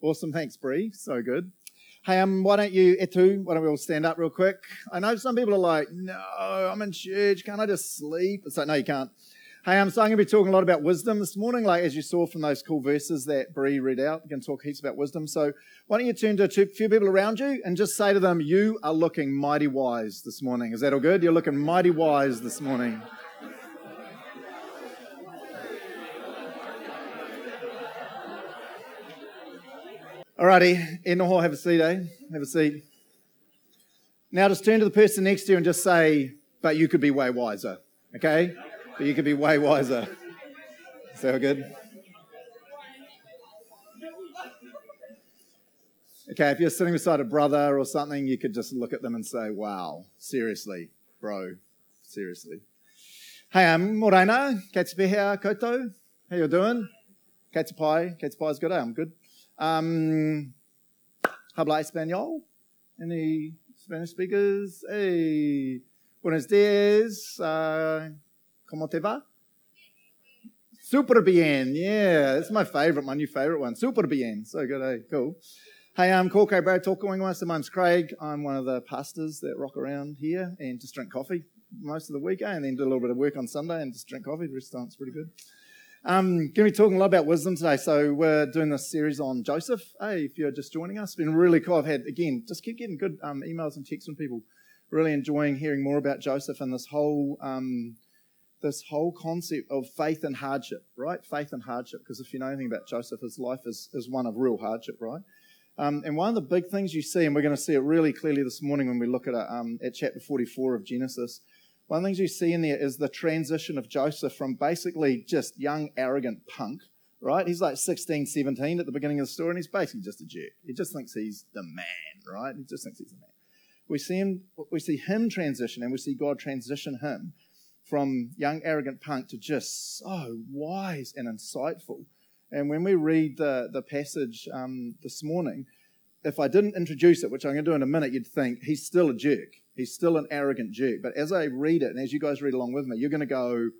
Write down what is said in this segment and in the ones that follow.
Awesome. Thanks, Bree. So good. Hey, um, why don't you, Etu, why don't we all stand up real quick? I know some people are like, no, I'm in church. Can't I just sleep? It's like, no, you can't. Hey, um, so I'm going to be talking a lot about wisdom this morning, like as you saw from those cool verses that Bree read out. We're going to talk heaps about wisdom. So why don't you turn to a few people around you and just say to them, you are looking mighty wise this morning. Is that all good? You're looking mighty wise this morning. Alrighty, in the hall, have a seat, eh? Have a seat. Now just turn to the person next to you and just say, but you could be way wiser, okay? But you could be way wiser. So good? Okay, if you're sitting beside a brother or something, you could just look at them and say, wow, seriously, bro, seriously. Hey, I'm Morena, kate here, koto. How you doing? Kate pai's good, eh? I'm good. Um, habla español? Any Spanish speakers? Hey, buenos días. Uh, ¿Cómo te va? Super bien. Yeah, that's my favorite, my new favorite one. Super bien. So good, hey, cool. Hey, I'm Barrett talking once. My name's Craig. I'm one of the pastors that rock around here and just drink coffee most of the week, eh? and then do a little bit of work on Sunday and just drink coffee. The rest of the time's pretty good. Um, going to be talking a lot about wisdom today. So we're doing this series on Joseph. Hey, if you're just joining us, it's been really cool. I've had again, just keep getting good um, emails and texts from people. Really enjoying hearing more about Joseph and this whole um, this whole concept of faith and hardship, right? Faith and hardship. Because if you know anything about Joseph, his life is, is one of real hardship, right? Um, and one of the big things you see, and we're going to see it really clearly this morning when we look at um, at chapter 44 of Genesis, one of the things you see in there is the transition of Joseph from basically just young, arrogant punk, right? He's like 16, 17 at the beginning of the story, and he's basically just a jerk. He just thinks he's the man, right? He just thinks he's the man. We see him, we see him transition, and we see God transition him from young, arrogant punk to just so wise and insightful. And when we read the, the passage um, this morning, if I didn't introduce it, which I'm going to do in a minute, you'd think he's still a jerk. He's still an arrogant jerk. But as I read it, and as you guys read along with me, you're going to go,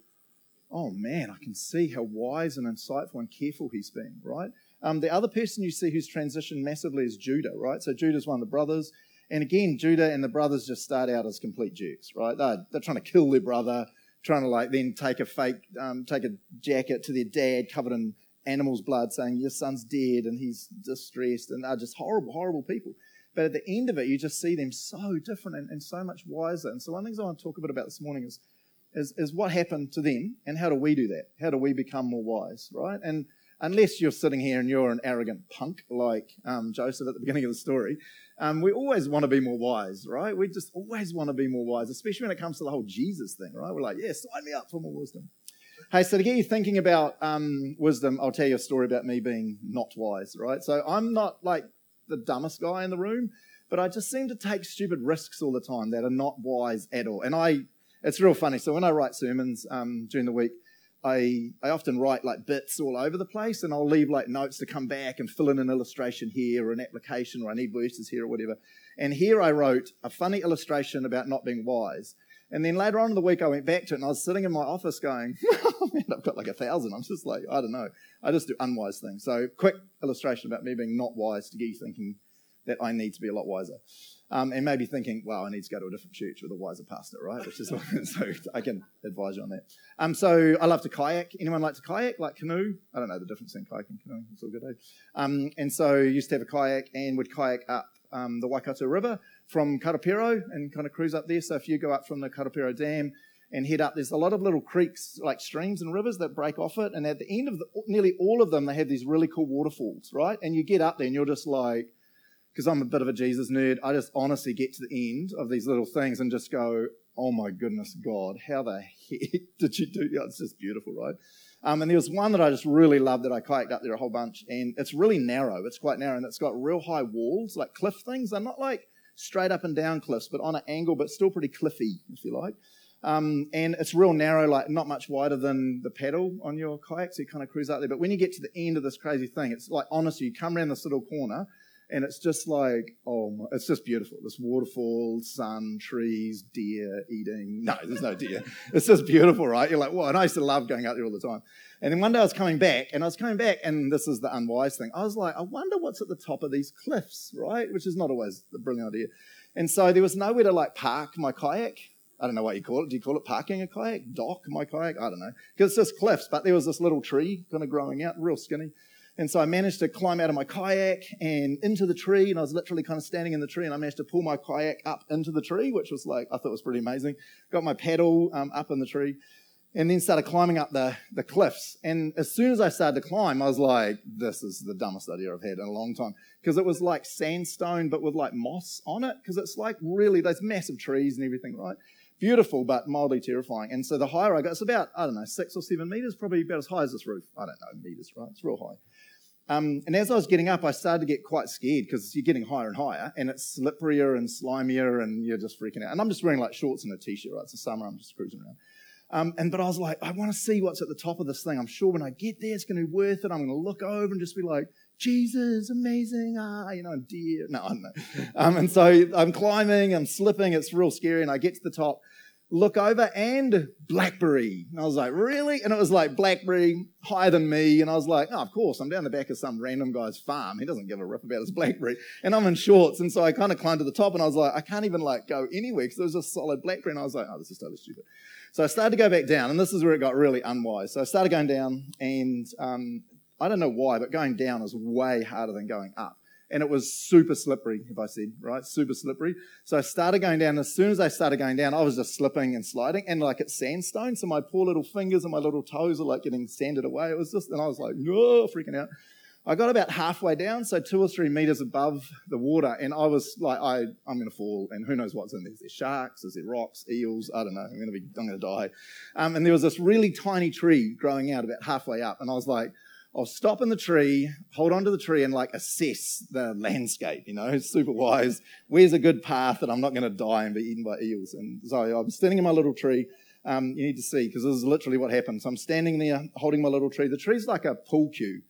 oh man, I can see how wise and insightful and careful he's been, right? Um, the other person you see who's transitioned massively is Judah, right? So Judah's one of the brothers. And again, Judah and the brothers just start out as complete jerks, right? They're, they're trying to kill their brother, trying to like then take a fake, um, take a jacket to their dad covered in animal's blood saying, your son's dead and he's distressed and they're just horrible, horrible people. But at the end of it, you just see them so different and, and so much wiser. And so, one of the things I want to talk a bit about this morning is, is, is what happened to them and how do we do that? How do we become more wise, right? And unless you're sitting here and you're an arrogant punk like um, Joseph at the beginning of the story, um, we always want to be more wise, right? We just always want to be more wise, especially when it comes to the whole Jesus thing, right? We're like, yeah, sign me up for more wisdom. Hey, so to get you thinking about um, wisdom, I'll tell you a story about me being not wise, right? So I'm not like the dumbest guy in the room, but I just seem to take stupid risks all the time that are not wise at all. And I, it's real funny. So when I write sermons um, during the week, I, I often write like bits all over the place and I'll leave like notes to come back and fill in an illustration here or an application or I need verses here or whatever. And here I wrote a funny illustration about not being wise. And then later on in the week, I went back to it and I was sitting in my office going, oh man, I've got like a thousand. I'm just like, I don't know. I just do unwise things. So, quick illustration about me being not wise to get you thinking that I need to be a lot wiser. Um, and maybe thinking, wow, I need to go to a different church with a wiser pastor, right? Which is so I can advise you on that. Um, so I love to kayak. Anyone like to kayak, like canoe? I don't know the difference in kayak and canoe. It's all good. Eh? Um, and so used to have a kayak and would kayak up um, the Waikato River from Karapiro and kind of cruise up there. So if you go up from the Karapiro Dam and head up, there's a lot of little creeks, like streams and rivers that break off it. And at the end of the, nearly all of them, they have these really cool waterfalls, right? And you get up there and you're just like, because I'm a bit of a Jesus nerd, I just honestly get to the end of these little things and just go, oh my goodness, God, how the heck did you do that? It's just beautiful, right? Um, and there was one that I just really loved that I kayaked up there a whole bunch, and it's really narrow. It's quite narrow, and it's got real high walls, like cliff things. They're not like straight up and down cliffs, but on an angle, but still pretty cliffy, if you like. Um, and it's real narrow, like not much wider than the paddle on your kayak, so you kind of cruise out there. But when you get to the end of this crazy thing, it's like honestly, you come around this little corner, and it's just like oh my, it's just beautiful this waterfall sun trees deer eating no there's no deer it's just beautiful right you're like well and i used to love going out there all the time and then one day i was coming back and i was coming back and this is the unwise thing i was like i wonder what's at the top of these cliffs right which is not always a brilliant idea and so there was nowhere to like park my kayak I don't know what you call it. Do you call it parking a kayak? Dock my kayak? I don't know. Because it's just cliffs, but there was this little tree kind of growing out, real skinny. And so I managed to climb out of my kayak and into the tree, and I was literally kind of standing in the tree, and I managed to pull my kayak up into the tree, which was like, I thought was pretty amazing. Got my paddle um, up in the tree, and then started climbing up the, the cliffs. And as soon as I started to climb, I was like, this is the dumbest idea I've had in a long time. Because it was like sandstone, but with like moss on it, because it's like really those massive trees and everything, right? Beautiful, but mildly terrifying. And so the higher I got, it's about, I don't know, six or seven meters, probably about as high as this roof. I don't know, meters, right? It's real high. Um, and as I was getting up, I started to get quite scared because you're getting higher and higher, and it's slipperier and slimier, and you're just freaking out. And I'm just wearing like shorts and a t-shirt. Right? It's the summer. I'm just cruising around. Um, and but I was like, I want to see what's at the top of this thing. I'm sure when I get there, it's going to be worth it. I'm going to look over and just be like, Jesus, amazing, ah, you know, dear. No, I don't know. Um, and so I'm climbing, I'm slipping. It's real scary, and I get to the top, look over and blackberry. And I was like, really? And it was like blackberry higher than me. And I was like, oh, of course, I'm down the back of some random guy's farm. He doesn't give a rip about his blackberry. And I'm in shorts. And so I kind of climbed to the top and I was like, I can't even like go anywhere because there was just solid blackberry. And I was like, oh, this is totally stupid. So I started to go back down and this is where it got really unwise. So I started going down and um, I don't know why, but going down is way harder than going up and it was super slippery, if I said, right? Super slippery. So I started going down. As soon as I started going down, I was just slipping and sliding, and like it's sandstone. So my poor little fingers and my little toes are like getting sanded away. It was just, and I was like, no, freaking out. I got about halfway down, so two or three meters above the water, and I was like, I, I'm going to fall, and who knows what's in there? Is there sharks? Is there rocks? Eels? I don't know. I'm going to be, I'm going to die. Um, and there was this really tiny tree growing out about halfway up, and I was like, I'll stop in the tree, hold onto the tree, and like assess the landscape. You know, super wise. Where's a good path that I'm not going to die and be eaten by eels? And so I'm standing in my little tree. Um, you need to see because this is literally what happened. So I'm standing there holding my little tree. The tree's like a pool cue,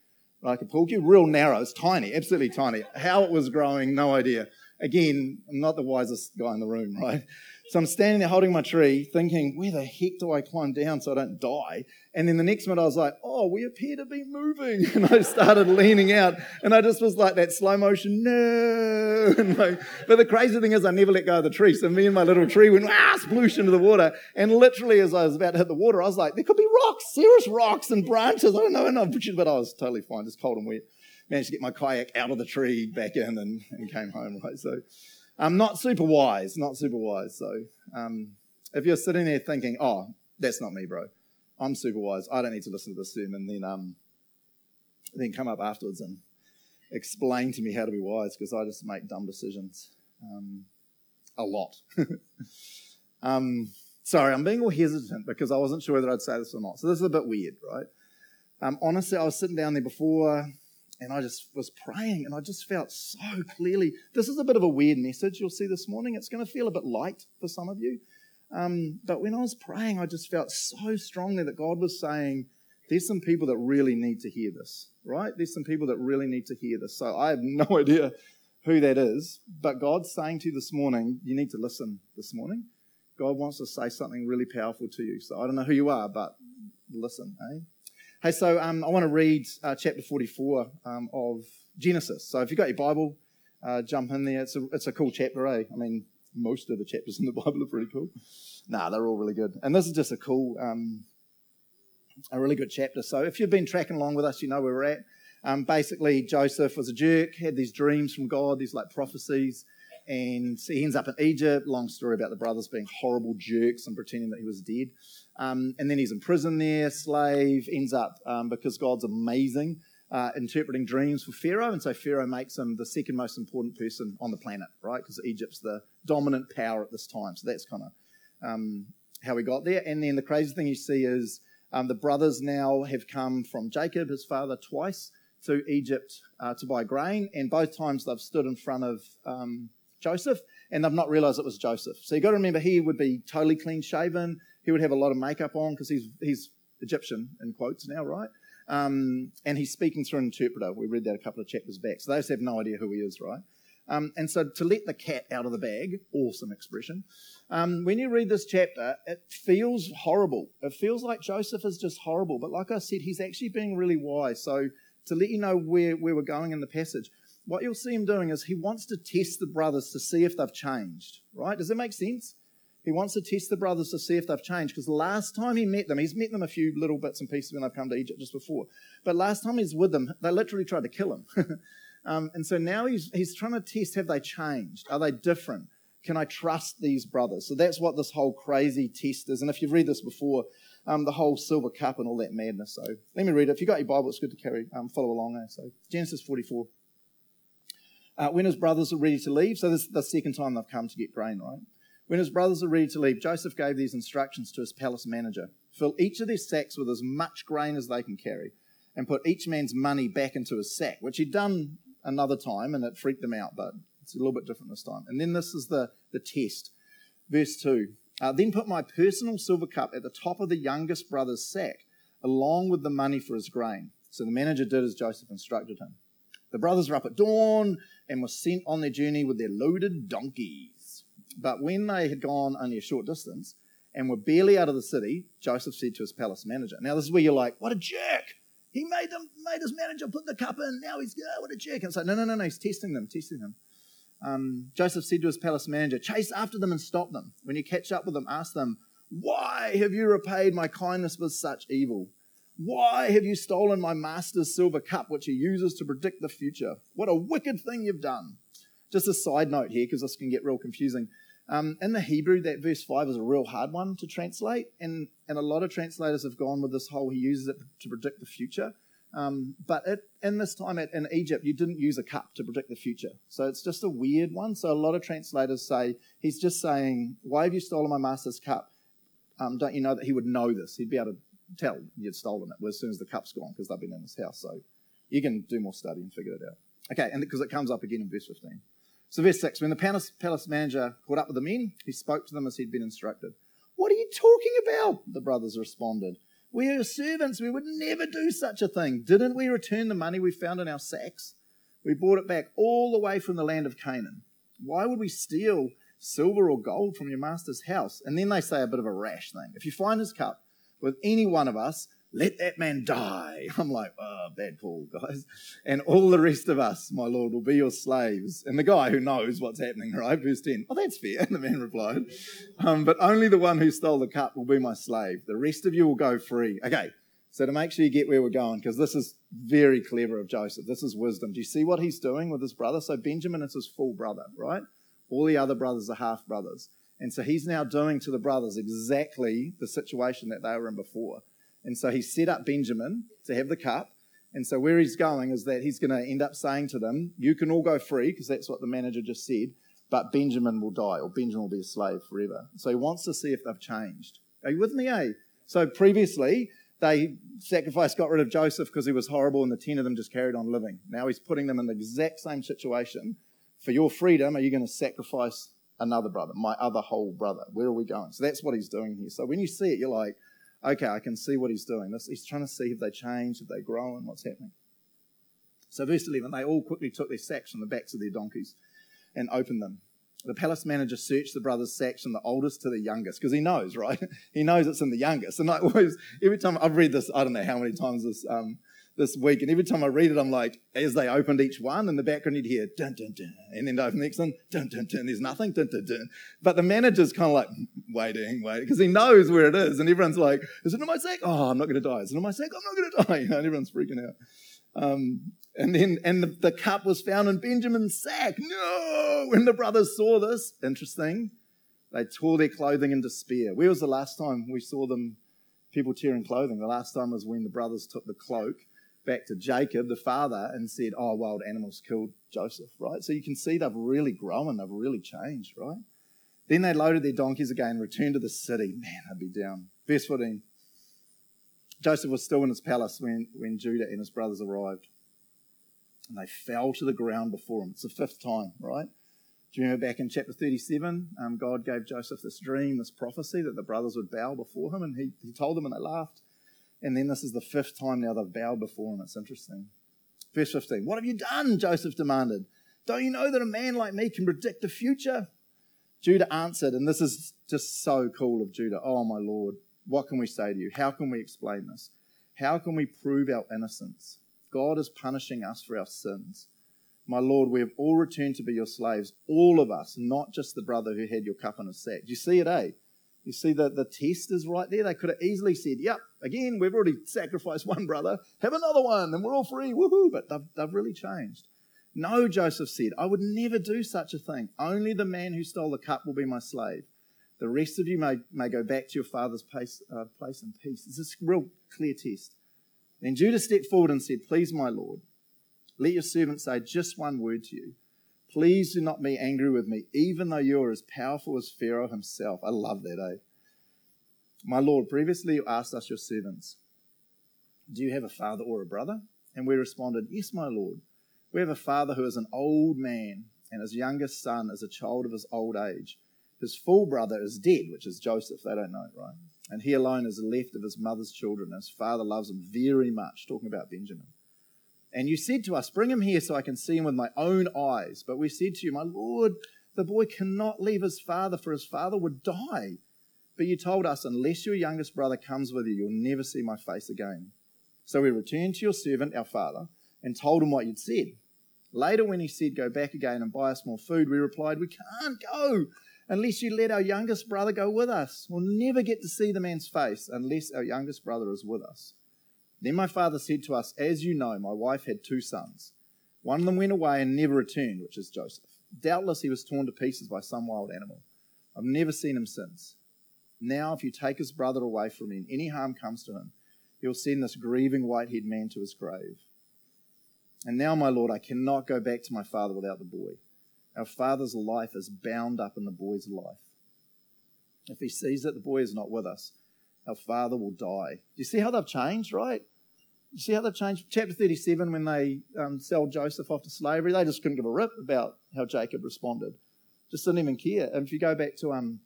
like a pool cue, real narrow. It's tiny, absolutely tiny. How it was growing, no idea. Again, I'm not the wisest guy in the room, right? So I'm standing there holding my tree, thinking, where the heck do I climb down so I don't die? And then the next minute I was like, oh, we appear to be moving. And I started leaning out and I just was like that slow motion, no. Like, but the crazy thing is I never let go of the tree. So me and my little tree went, ah, sploosh into the water. And literally as I was about to hit the water, I was like, there could be rocks, serious rocks and branches. I don't know. And but I was totally fine, just cold and wet. Managed to get my kayak out of the tree, back in and, and came home, right? So um, not super wise, not super wise. So um, if you're sitting there thinking, oh, that's not me, bro. I'm super wise. I don't need to listen to this sermon. Then, um, then come up afterwards and explain to me how to be wise because I just make dumb decisions um, a lot. um, sorry, I'm being all hesitant because I wasn't sure whether I'd say this or not. So this is a bit weird, right? Um, honestly, I was sitting down there before and I just was praying and I just felt so clearly. This is a bit of a weird message you'll see this morning. It's going to feel a bit light for some of you. Um, but when I was praying, I just felt so strongly that God was saying, there's some people that really need to hear this, right? There's some people that really need to hear this. So I have no idea who that is, but God's saying to you this morning, you need to listen this morning. God wants to say something really powerful to you. So I don't know who you are, but listen, eh? Hey, so um, I want to read uh, chapter 44 um, of Genesis. So if you've got your Bible, uh, jump in there. It's a, it's a cool chapter, eh? I mean, most of the chapters in the Bible are pretty cool. Nah, they're all really good. And this is just a cool, um, a really good chapter. So if you've been tracking along with us, you know where we're at. Um, basically, Joseph was a jerk, had these dreams from God, these like prophecies and he ends up in Egypt. Long story about the brothers being horrible jerks and pretending that he was dead. Um, and then he's in prison there, slave, ends up um, because God's amazing. Uh, interpreting dreams for Pharaoh, and so Pharaoh makes him the second most important person on the planet, right? Because Egypt's the dominant power at this time. So that's kind of um, how we got there. And then the crazy thing you see is um, the brothers now have come from Jacob, his father, twice to Egypt uh, to buy grain, and both times they've stood in front of um, Joseph, and they've not realized it was Joseph. So you've got to remember he would be totally clean shaven. He would have a lot of makeup on because he's, he's Egyptian, in quotes now, right? Um, and he's speaking through an interpreter. We read that a couple of chapters back. So those have no idea who he is, right? Um, and so to let the cat out of the bag, awesome expression. Um, when you read this chapter, it feels horrible. It feels like Joseph is just horrible. But like I said, he's actually being really wise. So to let you know where, where we're going in the passage, what you'll see him doing is he wants to test the brothers to see if they've changed, right? Does that make sense? He wants to test the brothers to see if they've changed because last time he met them, he's met them a few little bits and pieces when they've come to Egypt just before. But last time he's with them, they literally tried to kill him. um, and so now he's, he's trying to test have they changed? Are they different? Can I trust these brothers? So that's what this whole crazy test is. And if you've read this before, um, the whole silver cup and all that madness. So let me read it. If you've got your Bible, it's good to carry, um, follow along. Eh? So Genesis 44. Uh, when his brothers are ready to leave, so this is the second time they've come to get grain, right? When his brothers were ready to leave, Joseph gave these instructions to his palace manager Fill each of their sacks with as much grain as they can carry, and put each man's money back into his sack, which he'd done another time, and it freaked them out, but it's a little bit different this time. And then this is the, the test. Verse 2 uh, Then put my personal silver cup at the top of the youngest brother's sack, along with the money for his grain. So the manager did as Joseph instructed him. The brothers were up at dawn and were sent on their journey with their loaded donkeys. But when they had gone only a short distance and were barely out of the city, Joseph said to his palace manager, Now this is where you're like, what a jerk! He made them, made his manager put the cup in. Now he's, oh, what a jerk! And it's like, no, no, no, no. He's testing them, testing them. Um, Joseph said to his palace manager, Chase after them and stop them. When you catch up with them, ask them, Why have you repaid my kindness with such evil? Why have you stolen my master's silver cup, which he uses to predict the future? What a wicked thing you've done. Just a side note here, because this can get real confusing. Um, in the Hebrew, that verse 5 is a real hard one to translate, and, and a lot of translators have gone with this whole he uses it to predict the future. Um, but it, in this time at, in Egypt, you didn't use a cup to predict the future. So it's just a weird one. So a lot of translators say, he's just saying, Why have you stolen my master's cup? Um, don't you know that he would know this? He'd be able to tell you'd stolen it as soon as the cup's gone because they've been in his house. So you can do more study and figure it out. Okay, and because it comes up again in verse 15. So, verse 6 When the palace, palace manager caught up with the men, he spoke to them as he'd been instructed. What are you talking about? The brothers responded. We are your servants. We would never do such a thing. Didn't we return the money we found in our sacks? We brought it back all the way from the land of Canaan. Why would we steal silver or gold from your master's house? And then they say a bit of a rash thing. If you find his cup with any one of us, let that man die. I'm like, oh, bad Paul, guys. And all the rest of us, my Lord, will be your slaves. And the guy who knows what's happening, right? Verse 10. Oh, that's fair. And the man replied, um, but only the one who stole the cup will be my slave. The rest of you will go free. Okay, so to make sure you get where we're going, because this is very clever of Joseph. This is wisdom. Do you see what he's doing with his brother? So Benjamin is his full brother, right? All the other brothers are half brothers. And so he's now doing to the brothers exactly the situation that they were in before. And so he set up Benjamin to have the cup. And so where he's going is that he's going to end up saying to them, You can all go free, because that's what the manager just said, but Benjamin will die, or Benjamin will be a slave forever. So he wants to see if they've changed. Are you with me, eh? So previously, they sacrificed, got rid of Joseph because he was horrible, and the 10 of them just carried on living. Now he's putting them in the exact same situation. For your freedom, are you going to sacrifice another brother, my other whole brother? Where are we going? So that's what he's doing here. So when you see it, you're like, okay, I can see what he's doing. He's trying to see if they change, if they grow, and what's happening. So, verse 11, they all quickly took their sacks from the backs of their donkeys and opened them. The palace manager searched the brothers' sacks from the oldest to the youngest because he knows, right? he knows it's in the youngest. And I always, every time I've read this, I don't know how many times this um, this week, and every time I read it, I'm like, as they opened each one, in the background you'd hear dun dun dun, and then open the next one, dun dun dun. There's nothing, dun dun dun. But the manager's kind of like waiting, waiting, because he knows where it is, and everyone's like, "Is it in my sack? Oh, I'm not going to die. Is it in my sack? I'm not going to die." You know, and everyone's freaking out. Um, and then, and the, the cup was found in Benjamin's sack. No! When the brothers saw this, interesting, they tore their clothing in despair. Where was the last time we saw them, people tearing clothing? The last time was when the brothers took the cloak back to Jacob, the father, and said, Oh, wild animals killed Joseph, right? So you can see they've really grown, they've really changed, right? Then they loaded their donkeys again, returned to the city. Man, I'd be down. Verse 14. Joseph was still in his palace when, when Judah and his brothers arrived. And they fell to the ground before him. It's the fifth time, right? Do you remember back in chapter 37? Um, God gave Joseph this dream, this prophecy that the brothers would bow before him, and he, he told them and they laughed. And then this is the fifth time now they've bowed before him. It's interesting. Verse 15 What have you done? Joseph demanded. Don't you know that a man like me can predict the future? Judah answered, and this is just so cool of Judah. Oh, my Lord, what can we say to you? How can we explain this? How can we prove our innocence? God is punishing us for our sins. My Lord, we have all returned to be your slaves, all of us, not just the brother who had your cup in his sack. Do you see it, eh? You see that the test is right there. They could have easily said, Yep, again, we've already sacrificed one brother, have another one, and we're all free, woohoo. But they've, they've really changed. No, Joseph said, I would never do such a thing. Only the man who stole the cup will be my slave. The rest of you may, may go back to your father's place, uh, place in peace. It's a real clear test. Then Judah stepped forward and said, Please, my Lord, let your servant say just one word to you. Please do not be angry with me, even though you are as powerful as Pharaoh himself. I love that, eh? My Lord, previously you asked us, your servants, Do you have a father or a brother? And we responded, Yes, my Lord. We have a father who is an old man, and his youngest son is a child of his old age. His full brother is dead, which is Joseph. They don't know, right? And he alone is left of his mother's children. His father loves him very much, talking about Benjamin. And you said to us, Bring him here so I can see him with my own eyes. But we said to you, My Lord, the boy cannot leave his father, for his father would die. But you told us, Unless your youngest brother comes with you, you'll never see my face again. So we returned to your servant, our father, and told him what you'd said. Later, when he said, Go back again and buy us more food, we replied, We can't go unless you let our youngest brother go with us. We'll never get to see the man's face unless our youngest brother is with us. Then my father said to us, As you know, my wife had two sons. One of them went away and never returned, which is Joseph. Doubtless he was torn to pieces by some wild animal. I've never seen him since. Now, if you take his brother away from me and any harm comes to him, he'll send this grieving white haired man to his grave. And now, my Lord, I cannot go back to my father without the boy. Our father's life is bound up in the boy's life. If he sees that the boy is not with us, our father will die. Do you see how they've changed, right? You see how they've changed? Chapter 37, when they um, sell Joseph off to slavery, they just couldn't give a rip about how Jacob responded. Just didn't even care. And if you go back to um,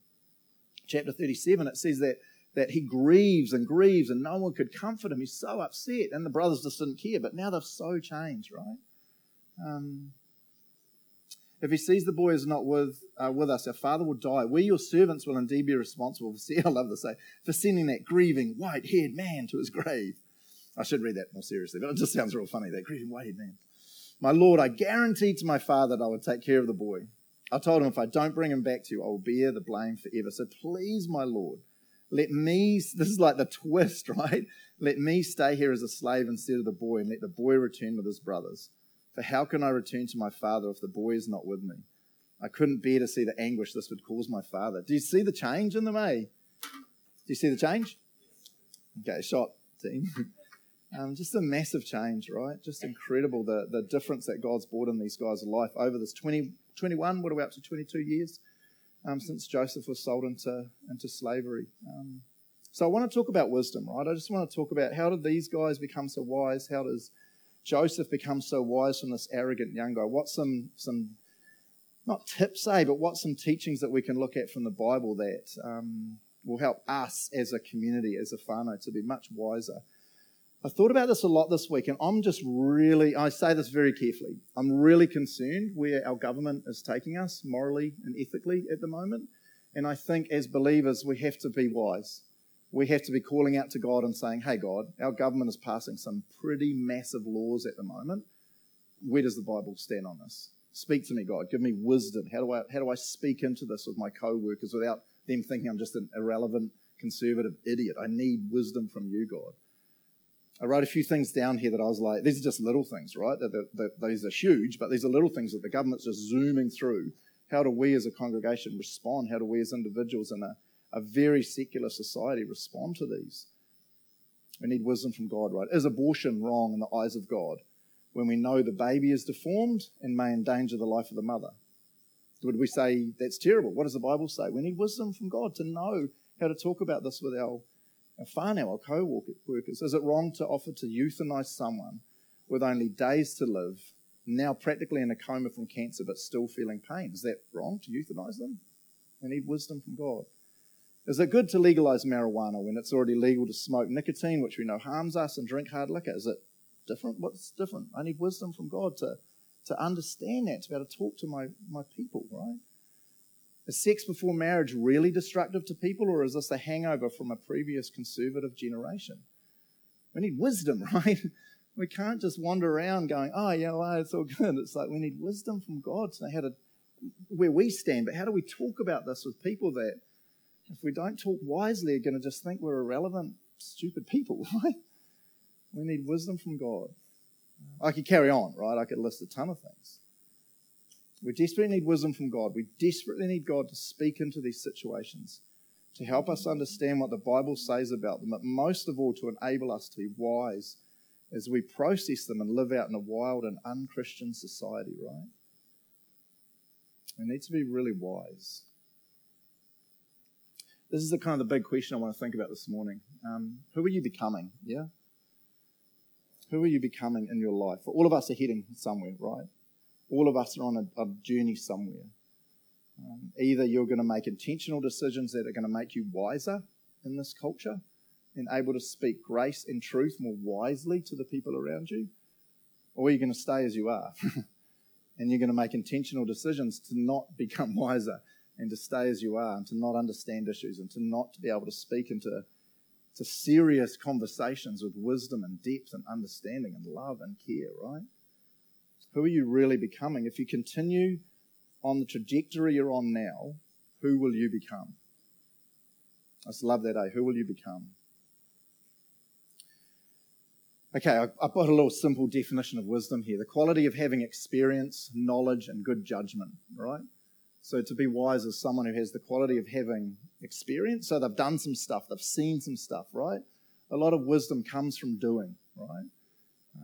chapter 37, it says that, that he grieves and grieves and no one could comfort him. He's so upset. And the brothers just didn't care. But now they've so changed, right? Um, if he sees the boy is not with, uh, with us, our father will die. We, your servants, will indeed be responsible for, see, I love to say, for sending that grieving, white haired man to his grave. I should read that more seriously, but it just sounds real funny, that grieving, white haired man. My Lord, I guaranteed to my father that I would take care of the boy. I told him if I don't bring him back to you, I will bear the blame forever. So please, my Lord, let me, this is like the twist, right? Let me stay here as a slave instead of the boy and let the boy return with his brothers. For how can I return to my father if the boy is not with me? I couldn't bear to see the anguish this would cause my father. Do you see the change in them, eh? Do you see the change? Okay, shot, team. um, just a massive change, right? Just incredible the, the difference that God's brought in these guys' life over this 20, 21, what are we up to, 22 years um, since Joseph was sold into, into slavery. Um, so I want to talk about wisdom, right? I just want to talk about how did these guys become so wise? How does Joseph becomes so wise from this arrogant young guy? What's some some not tips, say, but what's some teachings that we can look at from the Bible that um, will help us as a community, as a whānau, to be much wiser? I thought about this a lot this week, and I'm just really, I say this very carefully, I'm really concerned where our government is taking us morally and ethically at the moment. And I think as believers, we have to be wise we have to be calling out to God and saying, Hey, God, our government is passing some pretty massive laws at the moment. Where does the Bible stand on this? Speak to me, God. Give me wisdom. How do I, how do I speak into this with my co workers without them thinking I'm just an irrelevant conservative idiot? I need wisdom from you, God. I wrote a few things down here that I was like, these are just little things, right? These are huge, but these are little things that the government's just zooming through. How do we as a congregation respond? How do we as individuals in a a very secular society respond to these? We need wisdom from God, right? Is abortion wrong in the eyes of God when we know the baby is deformed and may endanger the life of the mother? Would we say that's terrible? What does the Bible say? We need wisdom from God to know how to talk about this with our, our whānau, our co workers. Is it wrong to offer to euthanize someone with only days to live, now practically in a coma from cancer but still feeling pain? Is that wrong to euthanize them? We need wisdom from God. Is it good to legalize marijuana when it's already legal to smoke nicotine, which we know harms us, and drink hard liquor? Is it different? What's different? I need wisdom from God to, to understand that, to be able to talk to my, my people, right? Is sex before marriage really destructive to people, or is this a hangover from a previous conservative generation? We need wisdom, right? We can't just wander around going, oh, yeah, well, it's all good. It's like we need wisdom from God to know how to, where we stand. But how do we talk about this with people that, if we don't talk wisely, are going to just think we're irrelevant, stupid people, right? We need wisdom from God. I could carry on, right? I could list a ton of things. We desperately need wisdom from God. We desperately need God to speak into these situations, to help us understand what the Bible says about them, but most of all, to enable us to be wise as we process them and live out in a wild and unchristian society, right? We need to be really wise. This is the kind of the big question I want to think about this morning. Um, who are you becoming? Yeah? Who are you becoming in your life? All of us are heading somewhere, right? All of us are on a, a journey somewhere. Um, either you're going to make intentional decisions that are going to make you wiser in this culture and able to speak grace and truth more wisely to the people around you, or you're going to stay as you are. and you're going to make intentional decisions to not become wiser and to stay as you are and to not understand issues and to not be able to speak into to serious conversations with wisdom and depth and understanding and love and care, right? Who are you really becoming? If you continue on the trajectory you're on now, who will you become? I just love that, eh? Who will you become? Okay, I, I put a little simple definition of wisdom here the quality of having experience, knowledge, and good judgment, right? So to be wise is someone who has the quality of having experience. So they've done some stuff, they've seen some stuff, right? A lot of wisdom comes from doing, right?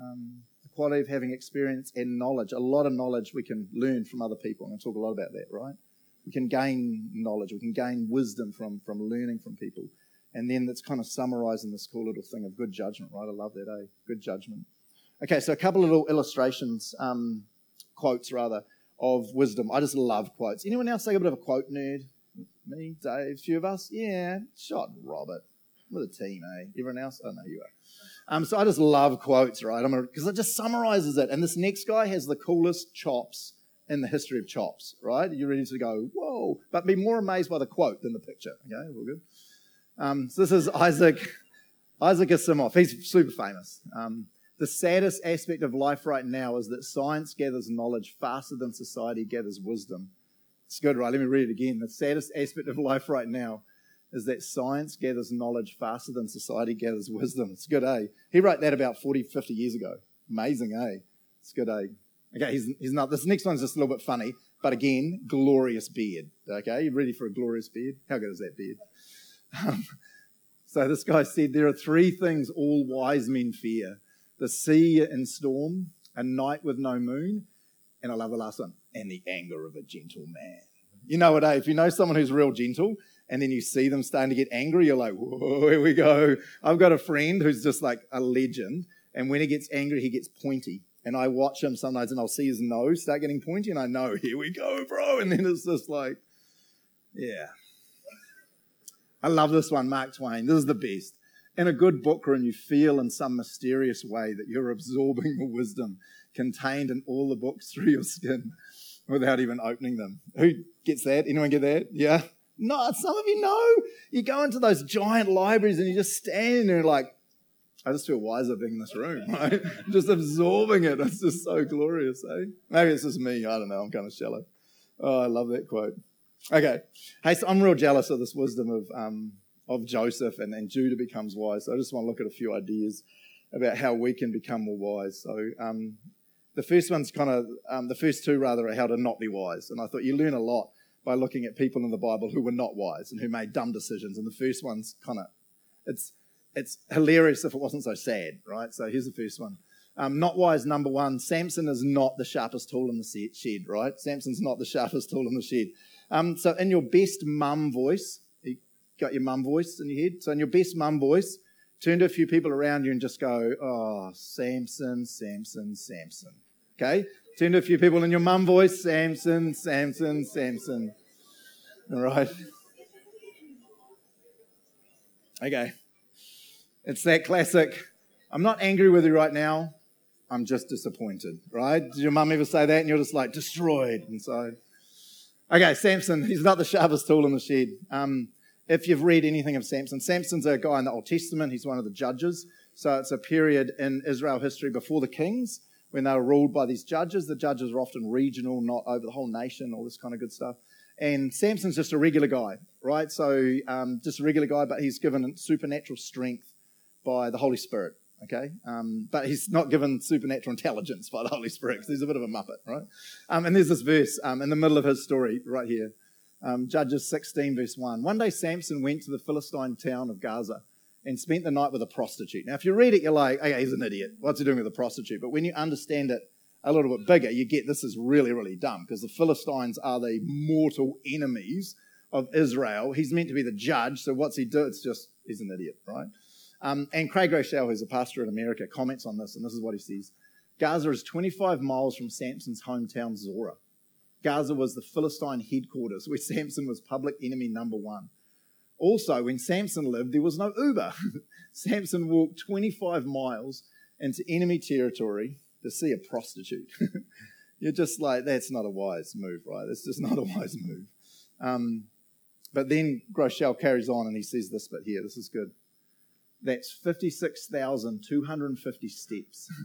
Um, the quality of having experience and knowledge. A lot of knowledge we can learn from other people. I'm going to talk a lot about that, right? We can gain knowledge, we can gain wisdom from, from learning from people. And then that's kind of summarizing this cool little thing of good judgment, right? I love that, eh? Good judgment. Okay, so a couple of little illustrations, um, quotes rather, of wisdom. I just love quotes. Anyone else like a bit of a quote nerd? Me, Dave, a few of us? Yeah, shot Robert. With a team, eh? Everyone else? I oh, know you are. Um, so I just love quotes, right? Because it just summarizes it. And this next guy has the coolest chops in the history of chops, right? You're ready to go, whoa, but be more amazed by the quote than the picture. Okay, all good. Um, so this is Isaac, Isaac Asimov. He's super famous. Um, the saddest aspect of life right now is that science gathers knowledge faster than society gathers wisdom. It's good, right? Let me read it again. The saddest aspect of life right now is that science gathers knowledge faster than society gathers wisdom. It's good, eh? He wrote that about 40, 50 years ago. Amazing, eh? It's good, eh? Okay, he's, he's not. This next one's just a little bit funny, but again, glorious beard. Okay, you ready for a glorious beard? How good is that beard? Um, so this guy said there are three things all wise men fear the sea in storm, a night with no moon, and I love the last one, and the anger of a gentle man. You know what, eh? If you know someone who's real gentle and then you see them starting to get angry, you're like, whoa, here we go. I've got a friend who's just like a legend, and when he gets angry, he gets pointy. And I watch him sometimes and I'll see his nose start getting pointy, and I know, here we go, bro. And then it's just like, yeah. I love this one, Mark Twain. This is the best in a good book room, you feel in some mysterious way that you're absorbing the wisdom contained in all the books through your skin without even opening them. Who gets that? Anyone get that? Yeah? No, some of you know. You go into those giant libraries and you just stand there like, I just feel wiser being in this room, right? just absorbing it. It's just so glorious, eh? Maybe it's just me. I don't know. I'm kind of shallow. Oh, I love that quote. Okay. Hey, so I'm real jealous of this wisdom of um, of Joseph, and then Judah becomes wise. So I just want to look at a few ideas about how we can become more wise. So um, the first one's kind of, um, the first two rather, are how to not be wise. And I thought you learn a lot by looking at people in the Bible who were not wise and who made dumb decisions. And the first one's kind of, it's, it's hilarious if it wasn't so sad, right? So here's the first one. Um, not wise, number one, Samson is not the sharpest tool in the shed, right? Samson's not the sharpest tool in the shed. Um, so, in your best mum voice, got your mum voice in your head. So, in your best mum voice, turn to a few people around you and just go, Oh, Samson, Samson, Samson. Okay? Turn to a few people in your mum voice, Samson, Samson, Samson. All right? Okay. It's that classic. I'm not angry with you right now. I'm just disappointed, right? Did your mum ever say that? And you're just like destroyed inside. Okay, Samson, he's not the sharpest tool in the shed. Um, if you've read anything of Samson, Samson's a guy in the Old Testament. He's one of the judges. So it's a period in Israel history before the kings when they were ruled by these judges. The judges were often regional, not over the whole nation, all this kind of good stuff. And Samson's just a regular guy, right? So um, just a regular guy, but he's given supernatural strength by the Holy Spirit, okay? Um, but he's not given supernatural intelligence by the Holy Spirit because he's a bit of a muppet, right? Um, and there's this verse um, in the middle of his story right here. Um, Judges 16, verse 1. One day Samson went to the Philistine town of Gaza and spent the night with a prostitute. Now, if you read it, you're like, okay, he's an idiot. What's he doing with a prostitute? But when you understand it a little bit bigger, you get this is really, really dumb because the Philistines are the mortal enemies of Israel. He's meant to be the judge, so what's he do? It's just, he's an idiot, right? Um, and Craig Groeschel, who's a pastor in America, comments on this, and this is what he says Gaza is 25 miles from Samson's hometown, Zorah. Gaza was the Philistine headquarters where Samson was public enemy number one. Also, when Samson lived, there was no Uber. Samson walked 25 miles into enemy territory to see a prostitute. You're just like, that's not a wise move, right? That's just not a wise move. Um, but then Groeschel carries on and he says this bit here. This is good. That's 56,250 steps.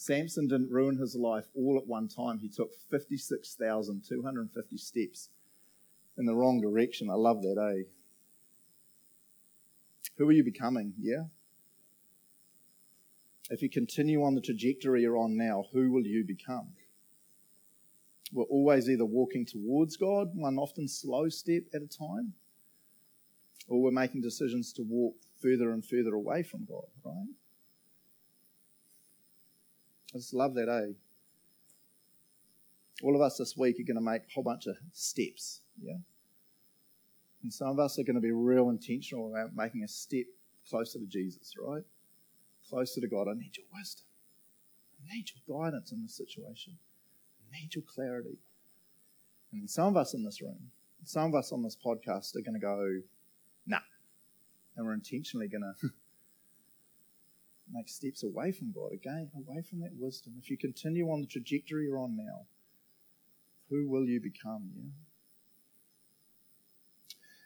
Samson didn't ruin his life all at one time. He took 56,250 steps in the wrong direction. I love that, eh? Who are you becoming? Yeah? If you continue on the trajectory you're on now, who will you become? We're always either walking towards God, one often slow step at a time, or we're making decisions to walk further and further away from God, right? I just love that, eh? All of us this week are going to make a whole bunch of steps, yeah? And some of us are going to be real intentional about making a step closer to Jesus, right? Closer to God. I need your wisdom. I need your guidance in this situation. I need your clarity. And some of us in this room, some of us on this podcast are going to go, nah. And we're intentionally going to make steps away from God, again, away from that wisdom. If you continue on the trajectory you're on now, who will you become? Yeah.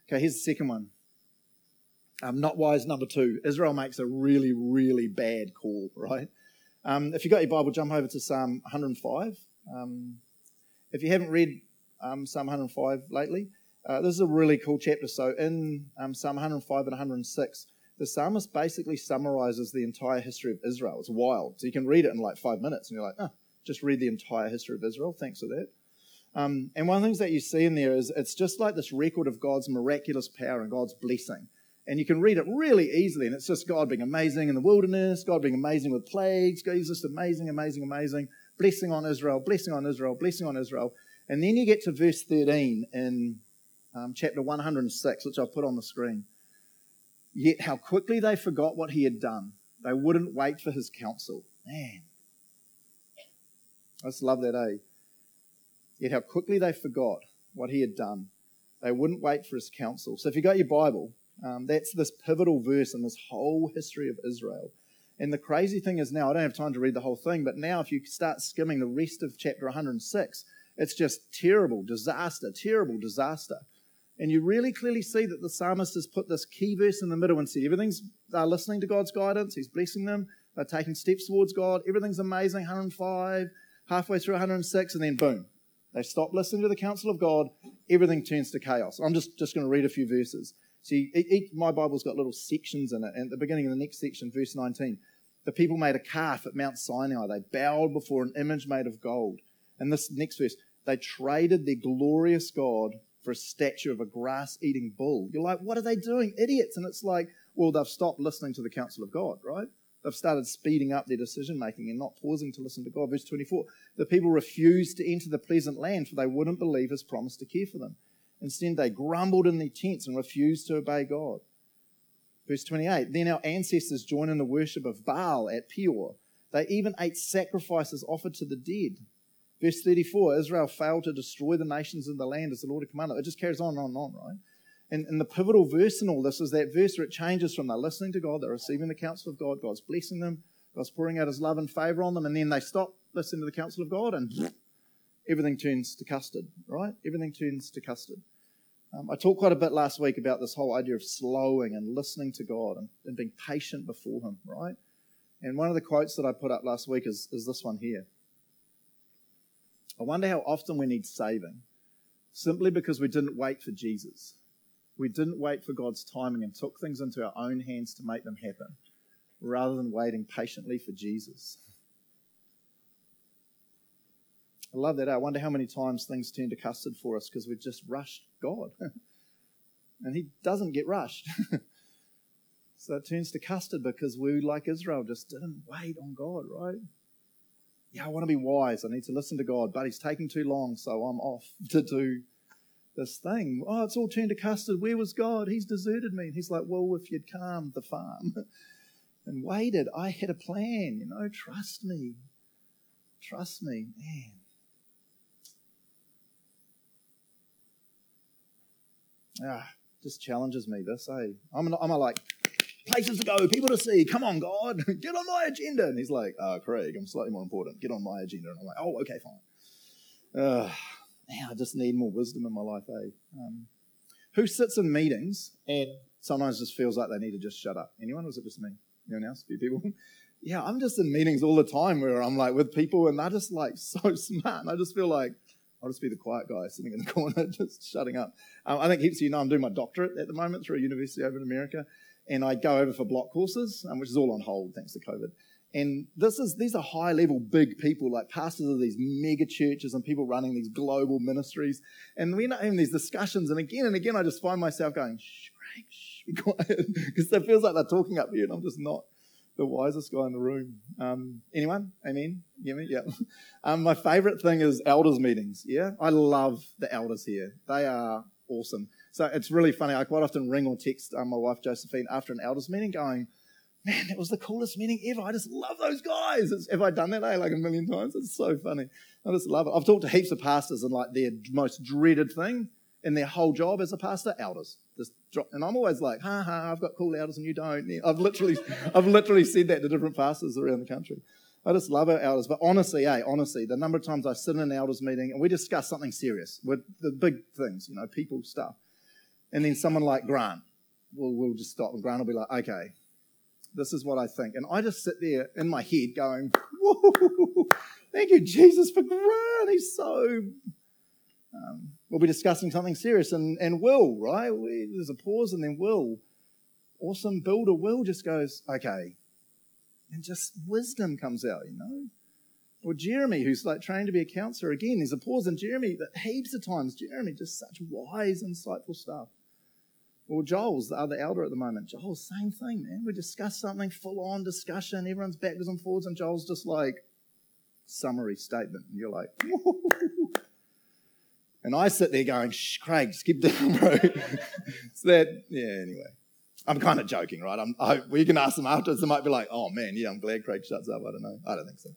Okay, here's the second one. Um, not wise number two. Israel makes a really, really bad call, right? Um, if you've got your Bible, jump over to Psalm 105. Um, if you haven't read um, Psalm 105 lately, uh, this is a really cool chapter. So in um, Psalm 105 and 106, the psalmist basically summarizes the entire history of Israel. It's wild. So you can read it in like five minutes, and you're like, oh, just read the entire history of Israel. Thanks for that. Um, and one of the things that you see in there is it's just like this record of God's miraculous power and God's blessing. And you can read it really easily, and it's just God being amazing in the wilderness, God being amazing with plagues, God is just amazing, amazing, amazing, blessing on Israel, blessing on Israel, blessing on Israel. And then you get to verse 13 in um, chapter 106, which I've put on the screen. Yet how quickly they forgot what he had done. They wouldn't wait for his counsel. Man. I just love that, eh? Yet how quickly they forgot what he had done. They wouldn't wait for his counsel. So if you got your Bible, um, that's this pivotal verse in this whole history of Israel. And the crazy thing is now, I don't have time to read the whole thing, but now if you start skimming the rest of chapter 106, it's just terrible disaster, terrible disaster. And you really clearly see that the psalmist has put this key verse in the middle and said, everything's, they're listening to God's guidance, he's blessing them, they're taking steps towards God, everything's amazing, 105, halfway through 106, and then boom, they stop listening to the counsel of God, everything turns to chaos. I'm just, just going to read a few verses. See, my Bible's got little sections in it. And at the beginning of the next section, verse 19, the people made a calf at Mount Sinai. They bowed before an image made of gold. And this next verse, they traded their glorious God for a statue of a grass eating bull. You're like, what are they doing? Idiots. And it's like, well, they've stopped listening to the counsel of God, right? They've started speeding up their decision making and not pausing to listen to God. Verse 24 the people refused to enter the pleasant land, for they wouldn't believe his promise to care for them. Instead, they grumbled in their tents and refused to obey God. Verse 28 Then our ancestors joined in the worship of Baal at Peor. They even ate sacrifices offered to the dead. Verse 34 Israel failed to destroy the nations in the land as the Lord had commanded. It just carries on and on and on, right? And, and the pivotal verse in all this is that verse where it changes from they're listening to God, they're receiving the counsel of God, God's blessing them, God's pouring out his love and favor on them, and then they stop listening to the counsel of God and everything turns to custard, right? Everything turns to custard. Um, I talked quite a bit last week about this whole idea of slowing and listening to God and, and being patient before Him, right? And one of the quotes that I put up last week is, is this one here. I wonder how often we need saving simply because we didn't wait for Jesus. We didn't wait for God's timing and took things into our own hands to make them happen rather than waiting patiently for Jesus. I love that. I wonder how many times things turn to custard for us because we've just rushed God. and He doesn't get rushed. so it turns to custard because we, like Israel, just didn't wait on God, right? Yeah, I want to be wise. I need to listen to God, but He's taking too long, so I'm off to do this thing. Oh, it's all turned to custard. Where was God? He's deserted me. And He's like, well, if you'd calmed the farm and waited, I had a plan, you know, trust me. Trust me, man. ah, just challenges me. This, hey, I'm, I'm a like places to go, people to see. Come on, God, get on my agenda. And he's like, oh, Craig, I'm slightly more important. Get on my agenda. And I'm like, oh, okay, fine. Uh, man, I just need more wisdom in my life, eh? Um, who sits in meetings and sometimes just feels like they need to just shut up? Anyone? Or is it just me? Anyone else? A few people? yeah, I'm just in meetings all the time where I'm like with people and they're just like so smart. And I just feel like, I'll just be the quiet guy sitting in the corner, just shutting up. Um, I think heaps of you know I'm doing my doctorate at the moment through a university over in America, and I go over for block courses, um, which is all on hold thanks to COVID. And this is these are high level, big people like pastors of these mega churches and people running these global ministries. And we're not having these discussions, and again and again, I just find myself going, "Shh, shh, be quiet," because it feels like they're talking up here, and I'm just not the wisest guy in the room. Um, anyone? Amen? Hear me? Yeah. Um, my favorite thing is elders meetings. Yeah. I love the elders here. They are awesome. So it's really funny. I quite often ring or text um, my wife Josephine after an elders meeting going, man, that was the coolest meeting ever. I just love those guys. It's, have I done that eh, like a million times? It's so funny. I just love it. I've talked to heaps of pastors and like their most dreaded thing in their whole job as a pastor, elders. Just drop, and I'm always like, ha ha, I've got cool elders and you don't. I've literally, I've literally said that to different pastors around the country. I just love our elders. But honestly, hey, honestly, the number of times I sit in an elders meeting and we discuss something serious with the big things, you know, people stuff. And then someone like Grant will will just stop and Grant will be like, okay, this is what I think. And I just sit there in my head going, whoa, thank you, Jesus, for Grant. He's so um, we'll be discussing something serious, and, and Will, right? We, there's a pause, and then Will, awesome builder, Will just goes, okay. And just wisdom comes out, you know? Or Jeremy, who's like trained to be a counselor, again, there's a pause, and Jeremy, that heaps of times, Jeremy, just such wise, insightful stuff. Or Joel's the other elder at the moment. Joel, same thing, man. We discuss something, full on discussion, everyone's backwards and forwards, and Joel's just like, summary statement. And you're like, And I sit there going, Shh, Craig, skip down, bro. so that, yeah, anyway. I'm kind of joking, right? I'm, I, we can ask them afterwards. They might be like, oh man, yeah, I'm glad Craig shuts up. I don't know. I don't think so.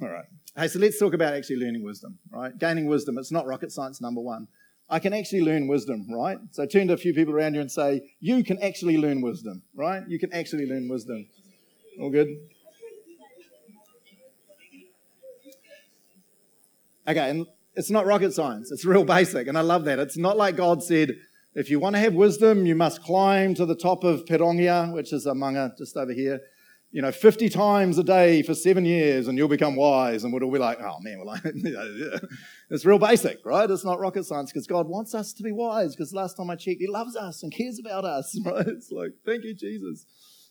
All right. Hey, so let's talk about actually learning wisdom, right? Gaining wisdom. It's not rocket science, number one. I can actually learn wisdom, right? So turn to a few people around you and say, you can actually learn wisdom, right? You can actually learn wisdom. All good? Okay, and it's not rocket science. It's real basic. And I love that. It's not like God said, if you want to have wisdom, you must climb to the top of Pirongia, which is a maunga just over here, you know, 50 times a day for seven years and you'll become wise. And we'll all be like, oh man, well, it's real basic, right? It's not rocket science because God wants us to be wise because last time I checked, He loves us and cares about us, right? It's like, thank you, Jesus.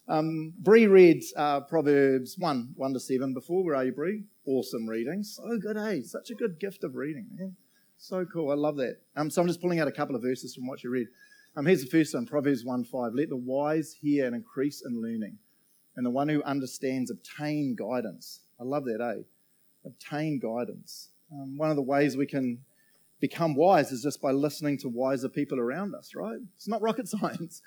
Um, Bree read uh, Proverbs 1, 1 to 7 before. Where are you, Bree? Awesome reading. So good, eh? Such a good gift of reading, man. So cool. I love that. Um, so I'm just pulling out a couple of verses from what you read. Um, here's the first one Proverbs 1 5. Let the wise hear and increase in learning, and the one who understands obtain guidance. I love that, eh? Obtain guidance. Um, one of the ways we can become wise is just by listening to wiser people around us, right? It's not rocket science.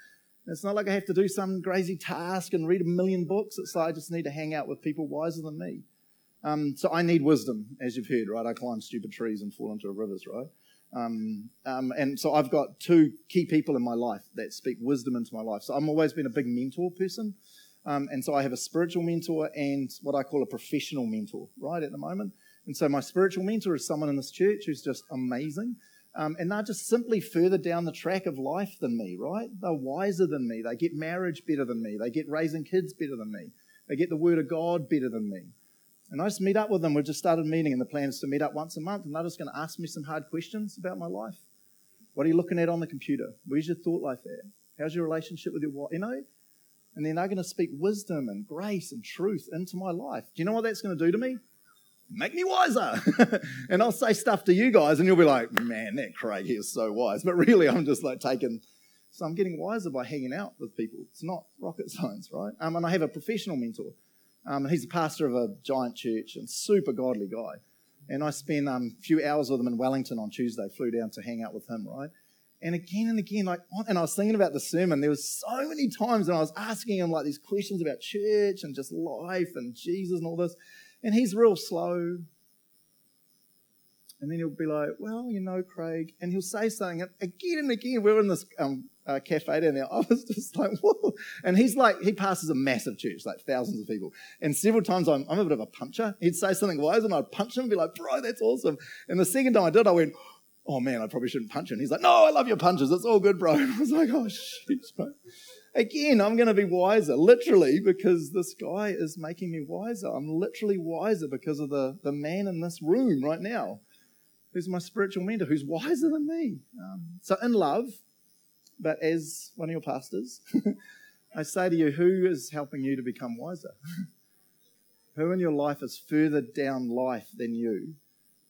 It's not like I have to do some crazy task and read a million books. It's like I just need to hang out with people wiser than me. Um, so I need wisdom, as you've heard, right? I climb stupid trees and fall into rivers, right? Um, um, and so I've got two key people in my life that speak wisdom into my life. So I've always been a big mentor person. Um, and so I have a spiritual mentor and what I call a professional mentor, right, at the moment. And so my spiritual mentor is someone in this church who's just amazing. Um, and they're just simply further down the track of life than me, right? They're wiser than me. They get marriage better than me. They get raising kids better than me. They get the word of God better than me. And I just meet up with them. We've just started meeting, and the plan is to meet up once a month, and they're just going to ask me some hard questions about my life. What are you looking at on the computer? Where's your thought life at? How's your relationship with your wife? You know? And then they're going to speak wisdom and grace and truth into my life. Do you know what that's going to do to me? Make me wiser. and I'll say stuff to you guys, and you'll be like, man, that Craig, he is so wise. But really, I'm just like taking. So I'm getting wiser by hanging out with people. It's not rocket science, right? Um, and I have a professional mentor um, he's a pastor of a giant church and super godly guy. And I spent um, a few hours with him in Wellington on Tuesday, flew down to hang out with him, right? And again and again, like, and I was thinking about the sermon. There was so many times when I was asking him like these questions about church and just life and Jesus and all this. And he's real slow. And then he'll be like, well, you know, Craig. And he'll say something. And again and again, we are in this um, uh, cafe down there. I was just like, whoa. And he's like, he passes a massive church, like thousands of people. And several times I'm, I'm a bit of a puncher. He'd say something wise and I'd punch him and be like, bro, that's awesome. And the second time I did, I went, oh man, I probably shouldn't punch him. He's like, no, I love your punches. It's all good, bro. I was like, oh, shit, bro. Again, I'm going to be wiser, literally, because this guy is making me wiser. I'm literally wiser because of the, the man in this room right now who's my spiritual mentor, who's wiser than me. Um, so, in love, but as one of your pastors, I say to you, who is helping you to become wiser? who in your life is further down life than you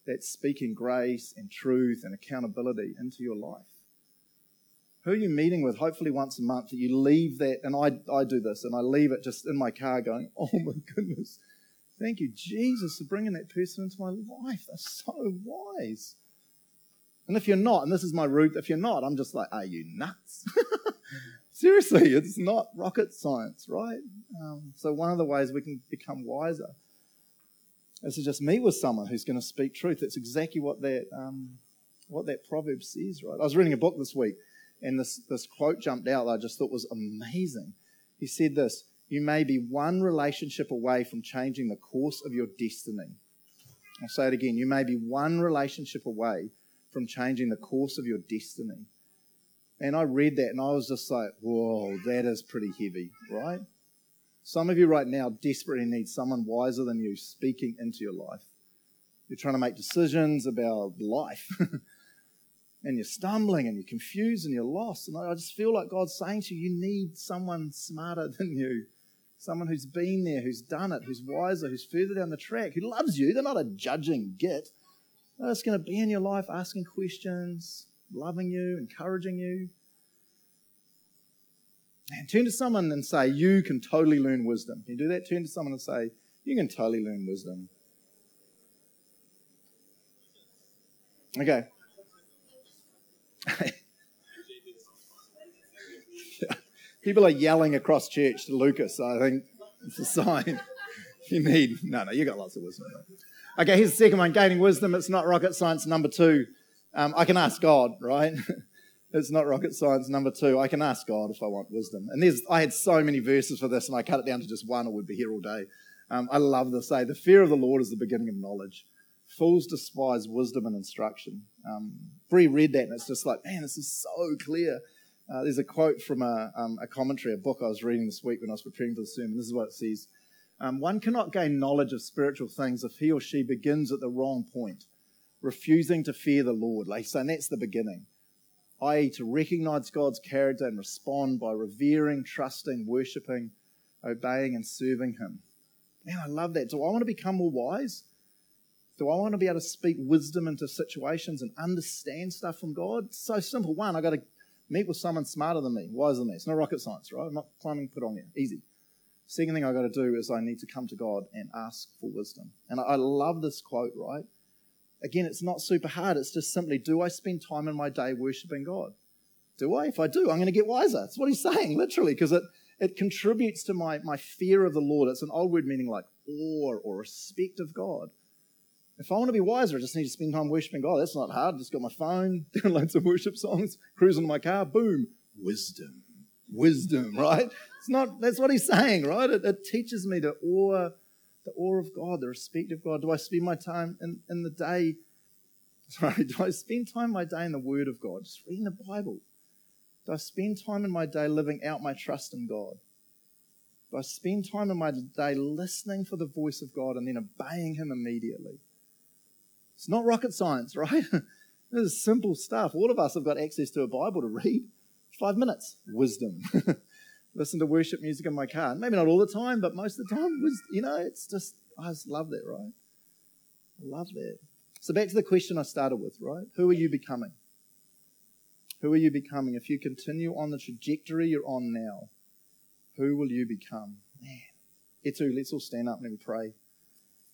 that's speaking grace and truth and accountability into your life? Who are you meeting with, hopefully once a month, that you leave that, and I, I do this, and I leave it just in my car going, oh my goodness, thank you, Jesus, for bringing that person into my life. They're so wise. And if you're not, and this is my route, if you're not, I'm just like, are you nuts? Seriously, it's not rocket science, right? Um, so, one of the ways we can become wiser is to just meet with someone who's going to speak truth. That's exactly what that, um, what that proverb says, right? I was reading a book this week, and this, this quote jumped out that I just thought was amazing. He said this You may be one relationship away from changing the course of your destiny. I'll say it again. You may be one relationship away from changing the course of your destiny. And I read that and I was just like, whoa, that is pretty heavy, right? Some of you right now desperately need someone wiser than you speaking into your life. You're trying to make decisions about life. and you're stumbling and you're confused and you're lost. And I just feel like God's saying to you, you need someone smarter than you. Someone who's been there, who's done it, who's wiser, who's further down the track, who loves you. They're not a judging git. They're just going to be in your life asking questions, loving you, encouraging you. And turn to someone and say, You can totally learn wisdom. Can you do that? Turn to someone and say, You can totally learn wisdom. Okay. People are yelling across church to Lucas. I think it's a sign. you need, no, no, you got lots of wisdom. Okay, here's the second one gaining wisdom. It's not rocket science. Number two, um, I can ask God, right? it's not rocket science. Number two, I can ask God if I want wisdom. And there's, I had so many verses for this, and I cut it down to just one, or would be here all day. Um, I love to say, the fear of the Lord is the beginning of knowledge. Fools despise wisdom and instruction. Um, Bree read that, and it's just like, man, this is so clear. Uh, there's a quote from a, um, a commentary, a book I was reading this week when I was preparing for the sermon. This is what it says. Um, one cannot gain knowledge of spiritual things if he or she begins at the wrong point, refusing to fear the Lord. Like, so that's the beginning, i.e., to recognize God's character and respond by revering, trusting, worshipping, obeying, and serving Him. Man, I love that. Do I want to become more wise? Do I want to be able to speak wisdom into situations and understand stuff from God? So simple. One, I got to meet with someone smarter than me, wiser than me. It's not rocket science, right? I'm not climbing Pirongia. Easy. Second thing I got to do is I need to come to God and ask for wisdom. And I love this quote, right? Again, it's not super hard. It's just simply, do I spend time in my day worshiping God? Do I? If I do, I'm going to get wiser. That's what he's saying, literally, because it, it contributes to my, my fear of the Lord. It's an old word meaning like awe or respect of God. If I want to be wiser, I just need to spend time worshiping God. That's not hard. I just got my phone, download some worship songs, cruise in my car, boom, wisdom, wisdom, right? It's not. That's what he's saying, right? It, it teaches me the awe, the awe of God, the respect of God. Do I spend my time in, in the day? Sorry, do I spend time my day in the Word of God, just reading the Bible? Do I spend time in my day living out my trust in God? Do I spend time in my day listening for the voice of God and then obeying Him immediately? It's not rocket science, right? this is simple stuff. All of us have got access to a Bible to read. Five minutes, wisdom. Listen to worship music in my car. Maybe not all the time, but most of the time, you know, it's just I just love that, right? I love that. So back to the question I started with, right? Who are you becoming? Who are you becoming? If you continue on the trajectory you're on now, who will you become? Man. Etu, let's all stand up and let me pray.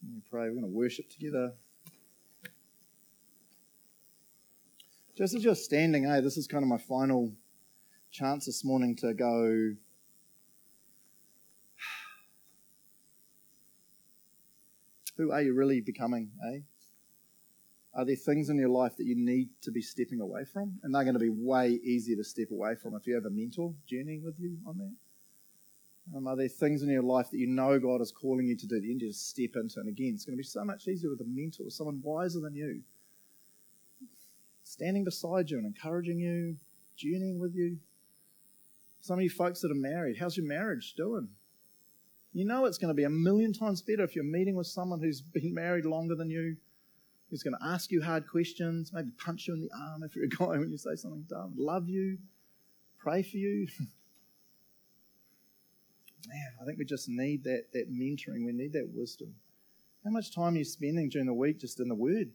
Let me pray. We're going to worship together. Just as you're standing, hey, this is kind of my final chance this morning to go. Who are you really becoming, eh? Are there things in your life that you need to be stepping away from? And they're going to be way easier to step away from if you have a mentor journeying with you on that. Um, are there things in your life that you know God is calling you to do that you need to step into? And again, it's going to be so much easier with a mentor, someone wiser than you, standing beside you and encouraging you, journeying with you. Some of you folks that are married, how's your marriage doing? You know it's going to be a million times better if you're meeting with someone who's been married longer than you, who's going to ask you hard questions, maybe punch you in the arm if you're a guy when you say something dumb, love you, pray for you. Man, I think we just need that, that mentoring. We need that wisdom. How much time are you spending during the week just in the Word?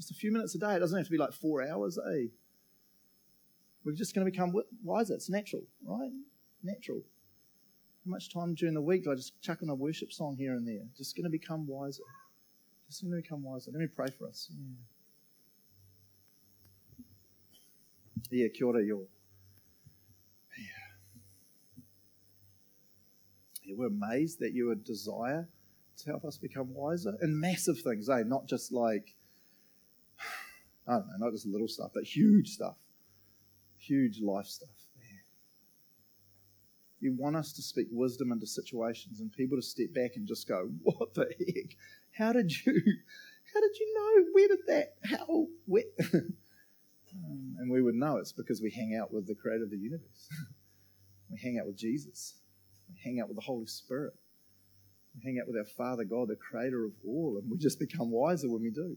Just a few minutes a day. It doesn't have to be like four hours, eh? We're just going to become wiser. It's natural, right? Natural. How much time during the week do I just chuck on a worship song here and there? Just going to become wiser. Just going to become wiser. Let me pray for us. Yeah, yeah kia ora, yo. Yeah. yeah. We're amazed that you would desire to help us become wiser in massive things, eh? Not just like I don't know, not just little stuff, but huge stuff, huge life stuff. You want us to speak wisdom into situations and people to step back and just go, "What the heck? How did you? How did you know? Where did that? How? Where?" um, and we would know it's because we hang out with the Creator of the universe. we hang out with Jesus. We hang out with the Holy Spirit. We hang out with our Father God, the Creator of all, and we just become wiser when we do.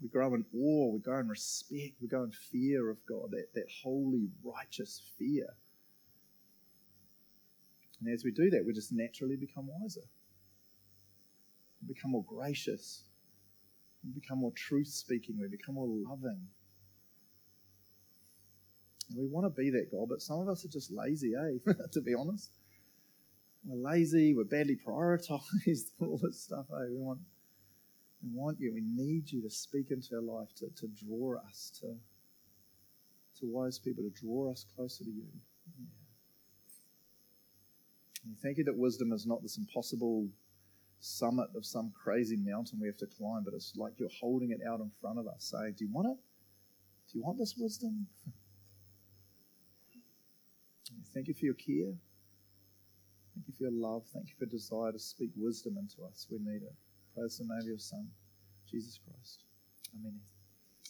We grow in awe, we grow in respect, we grow in fear of God, that, that holy, righteous fear. And as we do that, we just naturally become wiser. We become more gracious. We become more truth speaking. We become more loving. And we want to be that God, but some of us are just lazy, eh? to be honest. We're lazy, we're badly prioritized, all this stuff, eh? We want want you. We need you to speak into our life, to, to draw us, to, to wise people, to draw us closer to you. Yeah. thank you that wisdom is not this impossible summit of some crazy mountain we have to climb, but it's like you're holding it out in front of us, saying, Do you want it? Do you want this wisdom? Thank you for your care. Thank you for your love. Thank you for desire to speak wisdom into us. We need it. Praise the name of your Son, Jesus Christ. Amen.